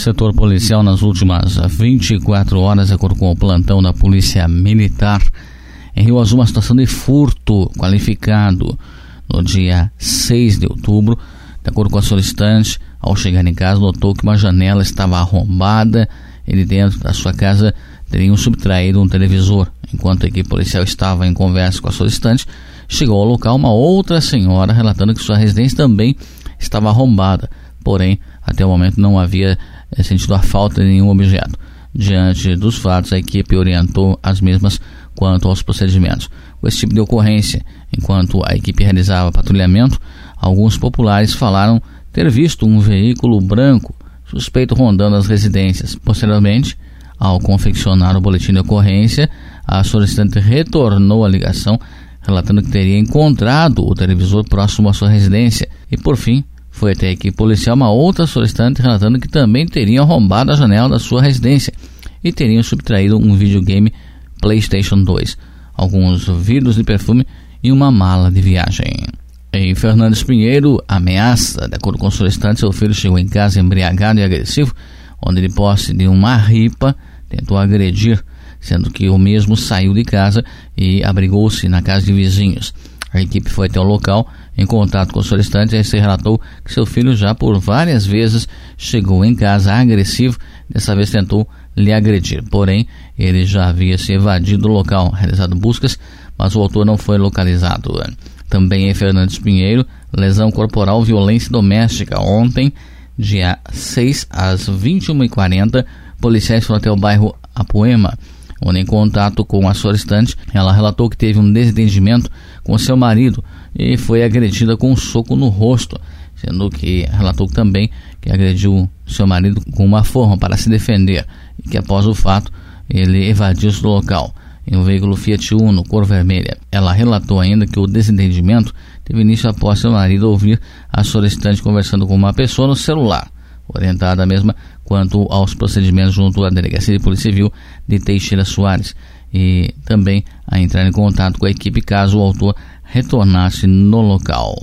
setor policial nas últimas 24 horas, de acordo com o plantão da Polícia Militar, em Rio Azul, uma situação de furto qualificado no dia 6 de outubro. De acordo com a solicitante, ao chegar em casa, notou que uma janela estava arrombada e de dentro da sua casa teriam subtraído um televisor. Enquanto a equipe policial estava em conversa com a solicitante, chegou ao local uma outra senhora relatando que sua residência também estava arrombada. Porém, até o momento não havia é, sentido a falta de nenhum objeto. Diante dos fatos, a equipe orientou as mesmas quanto aos procedimentos. Com esse tipo de ocorrência, enquanto a equipe realizava patrulhamento, alguns populares falaram ter visto um veículo branco suspeito rondando as residências. Posteriormente, ao confeccionar o boletim de ocorrência, a solicitante retornou a ligação, relatando que teria encontrado o televisor próximo à sua residência e, por fim, foi até a equipe policial uma outra solicitante relatando que também teriam arrombado a janela da sua residência e teriam subtraído um videogame PlayStation 2, alguns vidros de perfume e uma mala de viagem. Em Fernandes Pinheiro, ameaça, de acordo com o solicitante, seu filho chegou em casa embriagado e agressivo, onde de posse de uma ripa tentou agredir, sendo que o mesmo saiu de casa e abrigou-se na casa de vizinhos. A equipe foi até o local, em contato com o solicitante, e se relatou que seu filho já por várias vezes chegou em casa agressivo, dessa vez tentou lhe agredir. Porém, ele já havia se evadido do local, realizado buscas, mas o autor não foi localizado. Também em Fernandes Pinheiro, lesão corporal, violência doméstica. Ontem, dia 6 às 21h40, policiais foram até o bairro Apoema onde em contato com a solicitante, ela relatou que teve um desentendimento com seu marido e foi agredida com um soco no rosto, sendo que relatou também que agrediu seu marido com uma forma para se defender e que após o fato ele evadiu-se do local em um veículo Fiat Uno cor vermelha. Ela relatou ainda que o desentendimento teve início após seu marido ouvir a solicitante conversando com uma pessoa no celular orientada mesma quanto aos procedimentos junto à Delegacia de Polícia Civil de Teixeira Soares e também a entrar em contato com a equipe caso o autor retornasse no local.